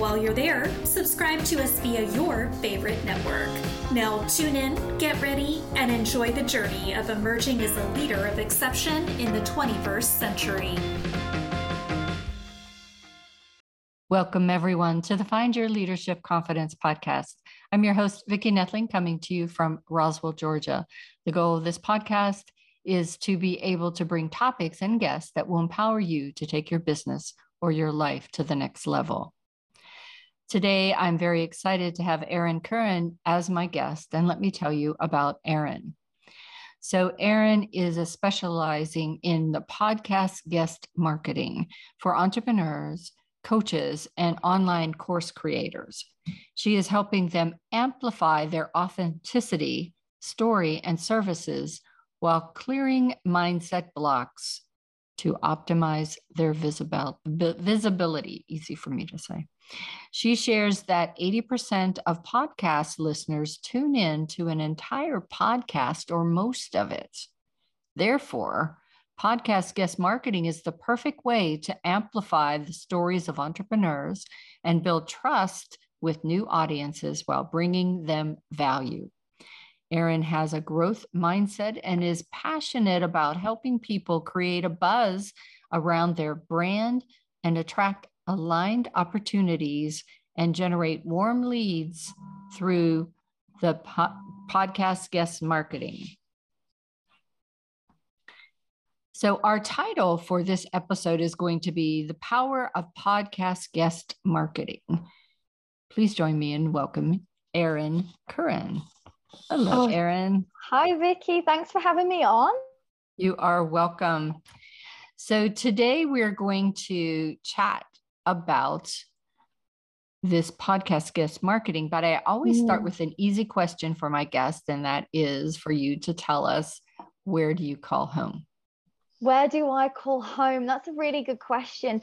While you're there, subscribe to us via your favorite network. Now, tune in, get ready, and enjoy the journey of emerging as a leader of exception in the 21st century. Welcome, everyone, to the Find Your Leadership Confidence podcast. I'm your host, Vicki Netling, coming to you from Roswell, Georgia. The goal of this podcast is to be able to bring topics and guests that will empower you to take your business or your life to the next level. Today, I'm very excited to have Erin Curran as my guest, and let me tell you about Erin. So, Erin is a specializing in the podcast guest marketing for entrepreneurs, coaches, and online course creators. She is helping them amplify their authenticity, story, and services while clearing mindset blocks to optimize their visibil- visibility. Easy for me to say. She shares that 80% of podcast listeners tune in to an entire podcast or most of it. Therefore, podcast guest marketing is the perfect way to amplify the stories of entrepreneurs and build trust with new audiences while bringing them value. Erin has a growth mindset and is passionate about helping people create a buzz around their brand and attract aligned opportunities and generate warm leads through the po- podcast guest marketing. So, our title for this episode is going to be The Power of Podcast Guest Marketing. Please join me in welcome Erin Curran. Hello, oh, Erin. Hi, Vicki. Thanks for having me on. You are welcome. So, today we're going to chat about this podcast guest marketing, but I always mm. start with an easy question for my guests, and that is for you to tell us where do you call home? Where do I call home? That's a really good question.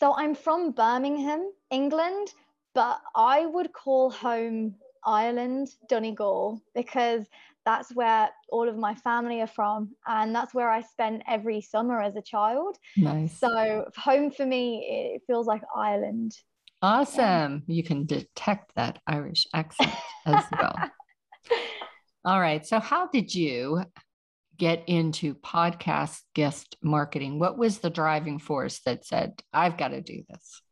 So I'm from Birmingham, England, but I would call home Ireland, Donegal, because that's where all of my family are from and that's where i spent every summer as a child. Nice. So home for me it feels like ireland. Awesome. Yeah. you can detect that irish accent as well. All right. So how did you get into podcast guest marketing? What was the driving force that said i've got to do this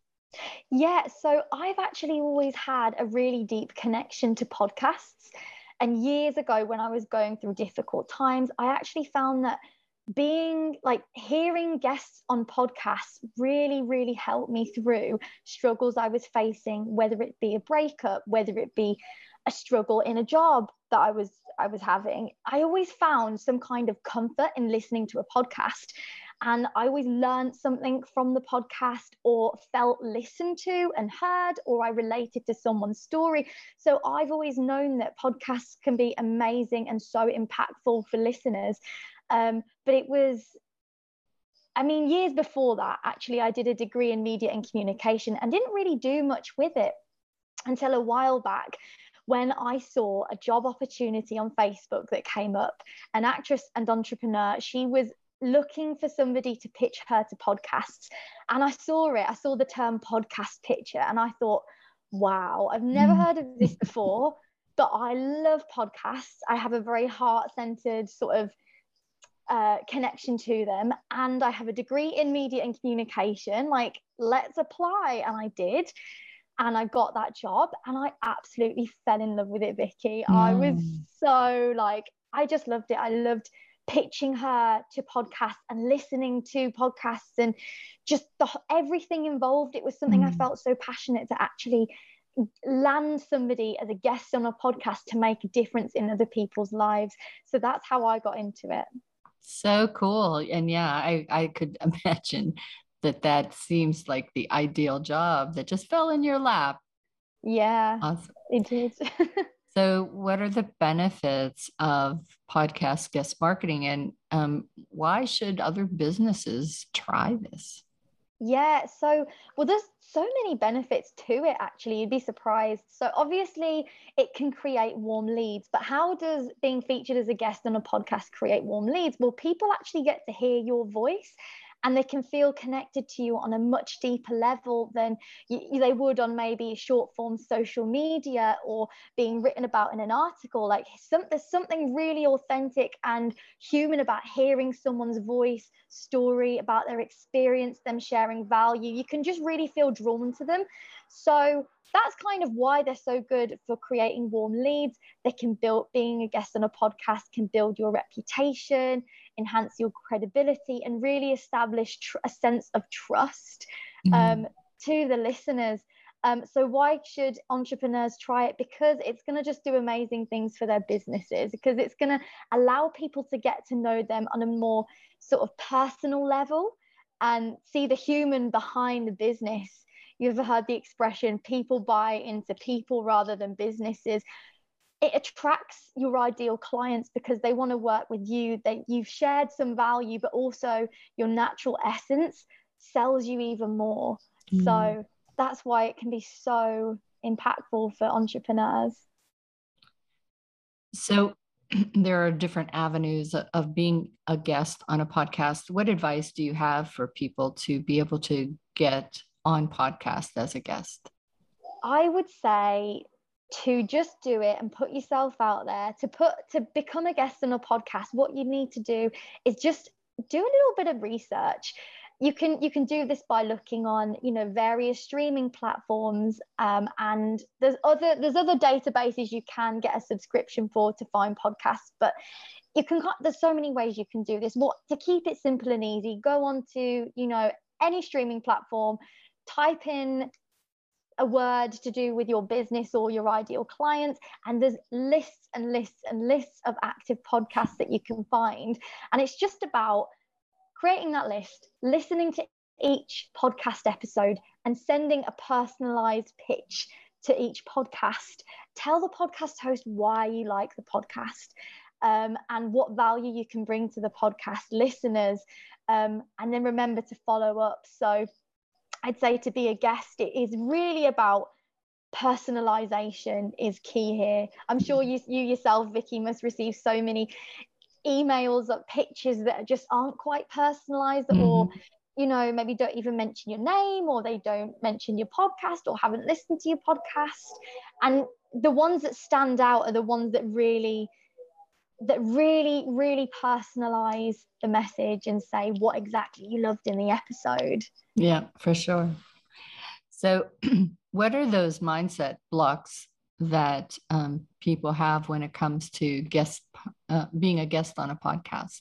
yeah. So i've actually always had a really deep connection to podcasts and years ago, when I was going through difficult times, I actually found that being like hearing guests on podcasts really, really helped me through struggles I was facing, whether it be a breakup, whether it be a struggle in a job that I was I was having. I always found some kind of comfort in listening to a podcast and I always learned something from the podcast or felt listened to and heard, or I related to someone's story. So I've always known that podcasts can be amazing and so impactful for listeners. Um, but it was I mean, years before that, actually, I did a degree in media and communication and didn't really do much with it until a while back when I saw a job opportunity on Facebook that came up. An actress and entrepreneur, she was looking for somebody to pitch her to podcasts. And I saw it, I saw the term podcast pitcher, and I thought, wow, I've never mm. heard of this before, but I love podcasts. I have a very heart centered sort of uh, connection to them. And I have a degree in media and communication. Like, let's apply. And I did. And I got that job and I absolutely fell in love with it, Vicki. Mm. I was mm. so like, I just loved it. I loved pitching her to podcasts and listening to podcasts and just the, everything involved. It was something mm. I felt so passionate to actually land somebody as a guest on a podcast to make a difference in other people's lives. So that's how I got into it. So cool. And yeah, I, I could imagine that that seems like the ideal job that just fell in your lap. Yeah, awesome. it did. So, what are the benefits of podcast guest marketing, and um, why should other businesses try this? Yeah, so well, there's so many benefits to it actually. You'd be surprised. So, obviously, it can create warm leads, but how does being featured as a guest on a podcast create warm leads? Well, people actually get to hear your voice and they can feel connected to you on a much deeper level than they would on maybe short form social media or being written about in an article. Like some, there's something really authentic and human about hearing someone's voice story about their experience them sharing value. You can just really feel drawn to them. So that's kind of why they're so good for creating warm leads. They can build, being a guest on a podcast can build your reputation, enhance your credibility, and really establish tr- a sense of trust mm-hmm. um, to the listeners. Um, so why should entrepreneurs try it? Because it's going to just do amazing things for their businesses. Because it's going to allow people to get to know them on a more sort of personal level and see the human behind the business You've heard the expression people buy into people rather than businesses. It attracts your ideal clients because they want to work with you, that you've shared some value, but also your natural essence sells you even more. Mm. So that's why it can be so impactful for entrepreneurs. So there are different avenues of being a guest on a podcast. What advice do you have for people to be able to get on podcast as a guest? I would say to just do it and put yourself out there to put to become a guest on a podcast what you need to do is just do a little bit of research you can you can do this by looking on you know various streaming platforms um, and there's other there's other databases you can get a subscription for to find podcasts but you can there's so many ways you can do this what to keep it simple and easy go on to you know any streaming platform type in a word to do with your business or your ideal clients and there's lists and lists and lists of active podcasts that you can find. And it's just about creating that list listening to each podcast episode and sending a personalized pitch to each podcast. Tell the podcast host why you like the podcast um, and what value you can bring to the podcast listeners um, and then remember to follow up. So I'd say to be a guest, it is really about personalization is key here. I'm sure you, you yourself, Vicki, must receive so many emails of pictures that just aren't quite personalized mm-hmm. or you know maybe don't even mention your name or they don't mention your podcast or haven't listened to your podcast and the ones that stand out are the ones that really that really really personalize the message and say what exactly you loved in the episode. Yeah for sure. So what are those mindset blocks that um, people have when it comes to guest uh, being a guest on a podcast?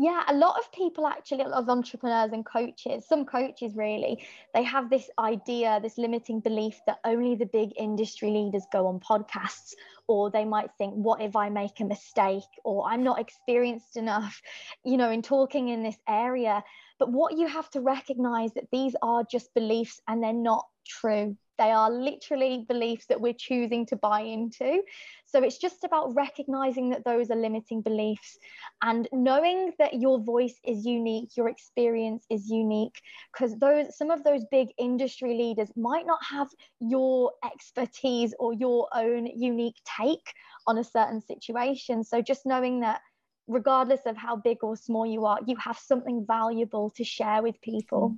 Yeah, a lot of people actually, a lot of entrepreneurs and coaches, some coaches really, they have this idea, this limiting belief that only the big industry leaders go on podcasts, or they might think, what if I make a mistake, or I'm not experienced enough, you know, in talking in this area. But what you have to recognize that these are just beliefs and they're not true. They are literally beliefs that we're choosing to buy into. So it's just about recognizing that those are limiting beliefs and knowing that your voice is unique, your experience is unique, because those some of those big industry leaders might not have your expertise or your own unique take on a certain situation. So just knowing that regardless of how big or small you are, you have something valuable to share with people.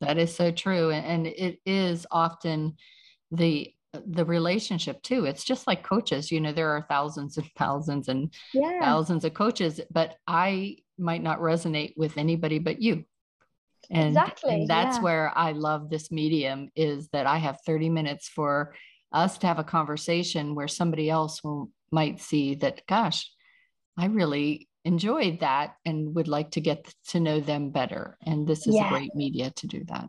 That is so true. And it is often the the relationship too. It's just like coaches, you know, there are thousands and thousands and yeah. thousands of coaches, but I might not resonate with anybody but you. And, exactly. and that's yeah. where I love this medium is that I have 30 minutes for us to have a conversation where somebody else will might see that, gosh, I really enjoyed that and would like to get to know them better. And this is yeah. a great media to do that.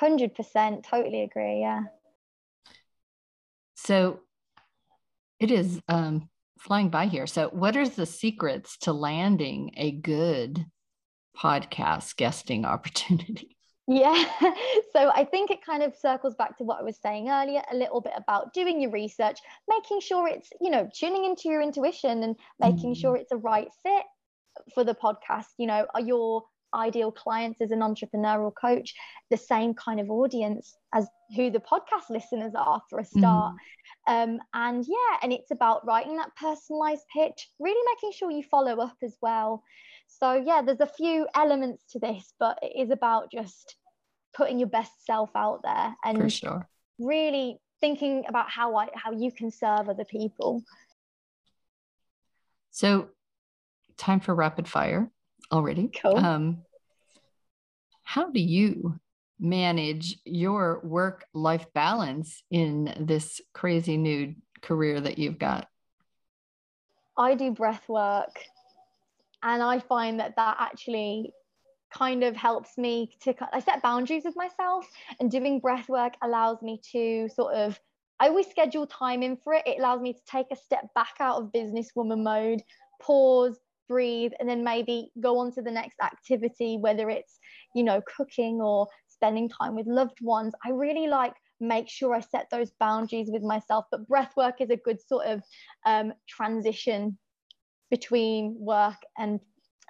100% totally agree. Yeah. So it is um, flying by here. So, what are the secrets to landing a good podcast guesting opportunity? Yeah. So I think it kind of circles back to what I was saying earlier, a little bit about doing your research, making sure it's, you know, tuning into your intuition and making mm. sure it's a right fit for the podcast. You know, are your ideal clients as an entrepreneurial coach the same kind of audience as who the podcast listeners are for a start? Mm. Um, and yeah, and it's about writing that personalized pitch, really making sure you follow up as well. So yeah, there's a few elements to this, but it is about just putting your best self out there and sure. really thinking about how I how you can serve other people. So time for rapid fire already. Cool. Um, how do you manage your work life balance in this crazy new career that you've got? I do breath work and I find that that actually kind of helps me to I set boundaries with myself and doing breath work allows me to sort of I always schedule time in for it. It allows me to take a step back out of businesswoman mode, pause, breathe, and then maybe go on to the next activity, whether it's, you know, cooking or spending time with loved ones. I really like make sure I set those boundaries with myself. But breath work is a good sort of um, transition between work and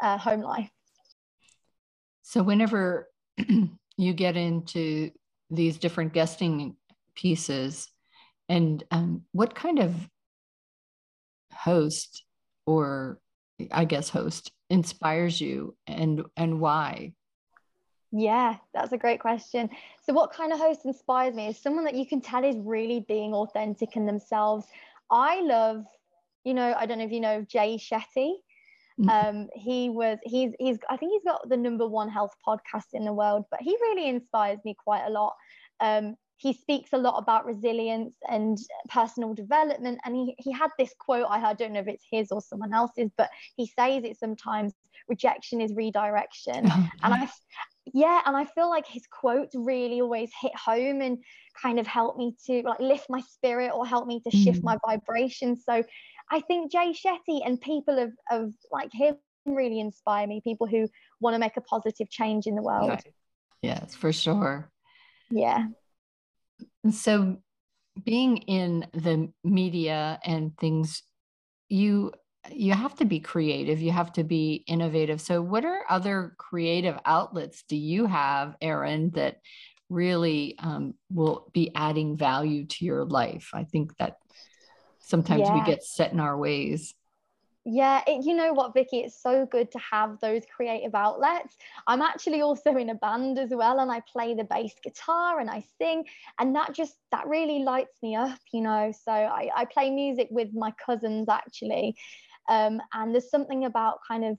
uh, home life. So, whenever you get into these different guesting pieces, and um, what kind of host or I guess host inspires you and and why? Yeah, that's a great question. So what kind of host inspires me is someone that you can tell is really being authentic in themselves. I love you know, I don't know if you know Jay Shetty. Mm. Um, he was he's he's I think he's got the number one health podcast in the world, but he really inspires me quite a lot. Um, he speaks a lot about resilience and personal development. And he, he had this quote I I don't know if it's his or someone else's, but he says it sometimes rejection is redirection. Oh, and I, yeah, and I feel like his quotes really always hit home and kind of help me to like lift my spirit or help me to shift mm. my vibration. So I think Jay Shetty and people of, of like him really inspire me, people who want to make a positive change in the world. Right. Yes, for sure. Yeah. So being in the media and things, you you have to be creative you have to be innovative so what are other creative outlets do you have erin that really um, will be adding value to your life i think that sometimes yeah. we get set in our ways yeah, it, you know what, Vicki? It's so good to have those creative outlets. I'm actually also in a band as well, and I play the bass guitar and I sing, and that just that really lights me up, you know. So I, I play music with my cousins actually, um, and there's something about kind of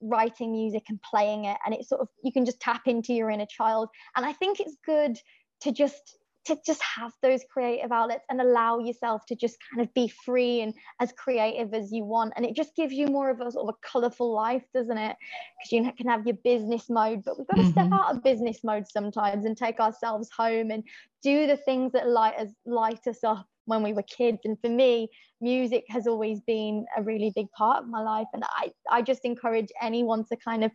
writing music and playing it, and it's sort of you can just tap into your inner child, and I think it's good to just to just have those creative outlets and allow yourself to just kind of be free and as creative as you want. And it just gives you more of a sort of a colorful life, doesn't it? Because you can have your business mode, but we've got to mm-hmm. step out of business mode sometimes and take ourselves home and do the things that light us light us up when we were kids. And for me, music has always been a really big part of my life. And I, I just encourage anyone to kind of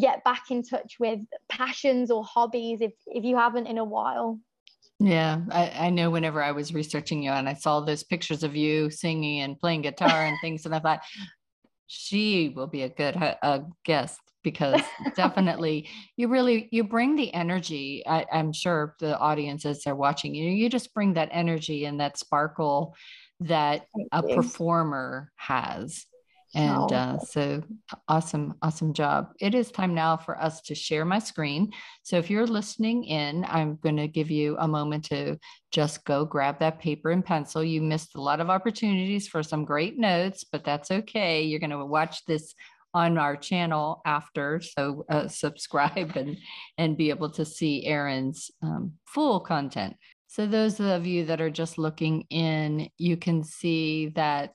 get back in touch with passions or hobbies if, if you haven't in a while. Yeah, I, I, know whenever I was researching you and I saw those pictures of you singing and playing guitar and things, and I thought she will be a good uh, a guest because definitely you really you bring the energy. I, I'm sure the audiences are watching you. You just bring that energy and that sparkle that a performer has. And uh, so awesome, awesome job. It is time now for us to share my screen. So if you're listening in, I'm going to give you a moment to just go grab that paper and pencil. You missed a lot of opportunities for some great notes, but that's okay. You're going to watch this on our channel after so uh, subscribe and and be able to see erin's um, full content so those of you that are just looking in you can see that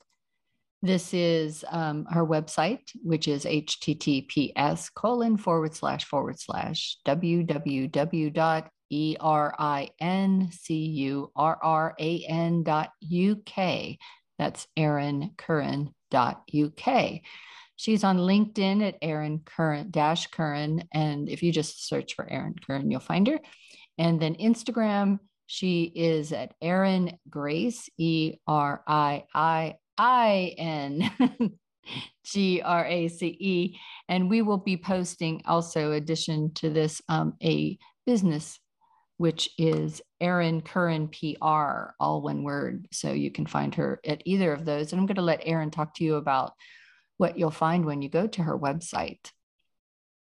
this is um, her website, which is https colon forward slash forward slash www.erincurran.uk. That's erincurran.uk. She's on LinkedIn at Erin Curran dash Curran. And if you just search for Erin Curran, you'll find her. And then Instagram, she is at Erin Grace, E R I I I N G R A C E. And we will be posting also, addition to this, um, a business, which is Erin Curran PR, all one word. So you can find her at either of those. And I'm going to let Erin talk to you about what you'll find when you go to her website.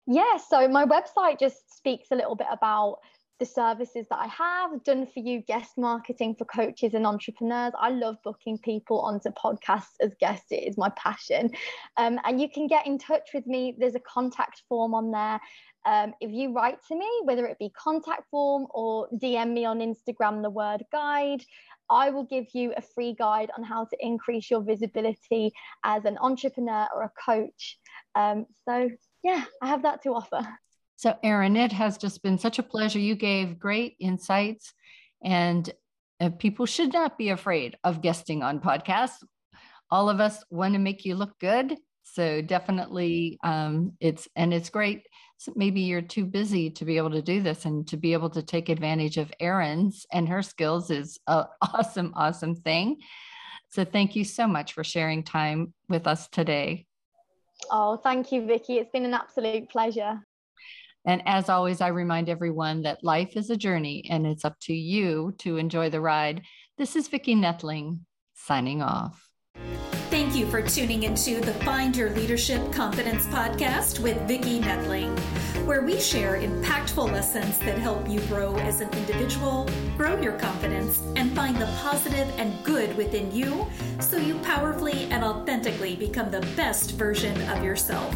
Yeah, so my website just speaks a little bit about the services that I have done for you guest marketing for coaches and entrepreneurs. I love booking people onto podcasts as guests, it is my passion. Um, and you can get in touch with me. There's a contact form on there. Um, if you write to me, whether it be contact form or DM me on Instagram, the word guide, I will give you a free guide on how to increase your visibility as an entrepreneur or a coach. Um, so, yeah, I have that to offer. So, Erin, it has just been such a pleasure. You gave great insights, and uh, people should not be afraid of guesting on podcasts. All of us want to make you look good. So, definitely, um, it's and it's great. So maybe you're too busy to be able to do this, and to be able to take advantage of Erin's and her skills is an awesome, awesome thing. So, thank you so much for sharing time with us today. Oh, thank you, Vicki. It's been an absolute pleasure. And as always, I remind everyone that life is a journey and it's up to you to enjoy the ride. This is Vicki Netling signing off. Thank you for tuning into the Find Your Leadership Confidence podcast with Vicki Netling, where we share impactful lessons that help you grow as an individual, grow your confidence, and find the positive and good within you so you powerfully and authentically become the best version of yourself.